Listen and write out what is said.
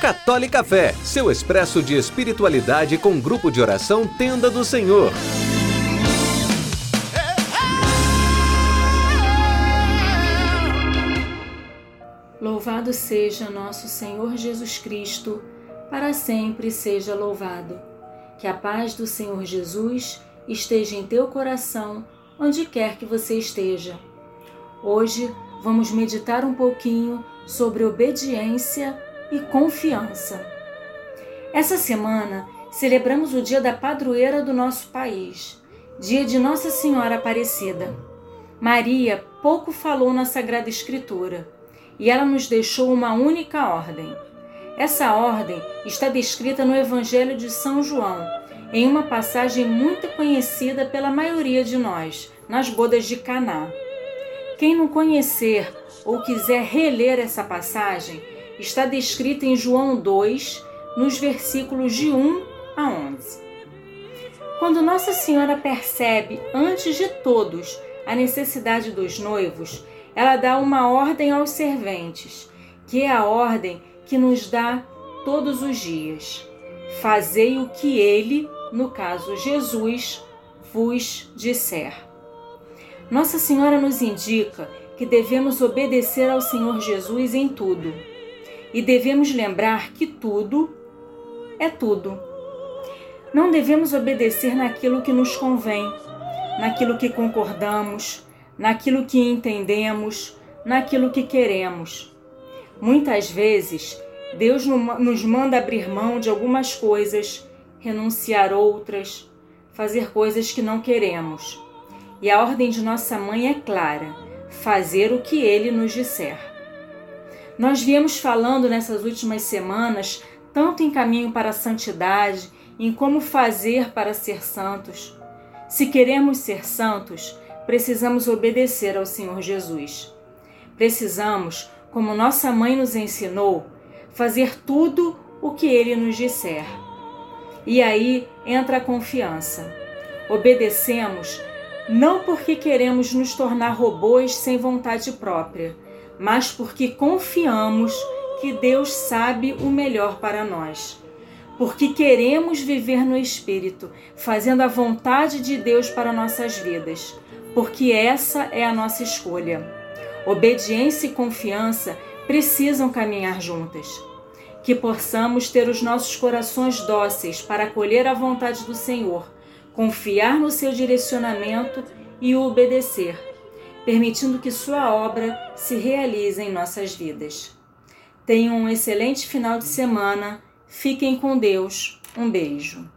Católica Fé, seu expresso de espiritualidade com grupo de oração Tenda do Senhor. Louvado seja nosso Senhor Jesus Cristo, para sempre seja louvado. Que a paz do Senhor Jesus esteja em teu coração, onde quer que você esteja. Hoje vamos meditar um pouquinho sobre obediência e confiança. Essa semana celebramos o dia da padroeira do nosso país, dia de Nossa Senhora Aparecida. Maria pouco falou na Sagrada Escritura e ela nos deixou uma única ordem. Essa ordem está descrita no Evangelho de São João, em uma passagem muito conhecida pela maioria de nós, nas bodas de Caná. Quem não conhecer ou quiser reler essa passagem, está descrita em João 2, nos versículos de 1 a 11. Quando Nossa Senhora percebe, antes de todos, a necessidade dos noivos, ela dá uma ordem aos serventes, que é a ordem que nos dá todos os dias. Fazei o que ele, no caso Jesus, vos disser. Nossa Senhora nos indica que devemos obedecer ao Senhor Jesus em tudo e devemos lembrar que tudo é tudo. Não devemos obedecer naquilo que nos convém, naquilo que concordamos, naquilo que entendemos, naquilo que queremos. Muitas vezes, Deus nos manda abrir mão de algumas coisas, renunciar outras, fazer coisas que não queremos. E a ordem de nossa mãe é clara: fazer o que ele nos disser. Nós viemos falando nessas últimas semanas tanto em caminho para a santidade, em como fazer para ser santos. Se queremos ser santos, precisamos obedecer ao Senhor Jesus. Precisamos, como nossa mãe nos ensinou, fazer tudo o que ele nos disser. E aí entra a confiança. Obedecemos não porque queremos nos tornar robôs sem vontade própria mas porque confiamos que Deus sabe o melhor para nós. Porque queremos viver no Espírito, fazendo a vontade de Deus para nossas vidas. Porque essa é a nossa escolha. Obediência e confiança precisam caminhar juntas. Que possamos ter os nossos corações dóceis para acolher a vontade do Senhor, confiar no seu direcionamento e o obedecer permitindo que Sua obra se realize em nossas vidas. Tenham um excelente final de semana. Fiquem com Deus. Um beijo.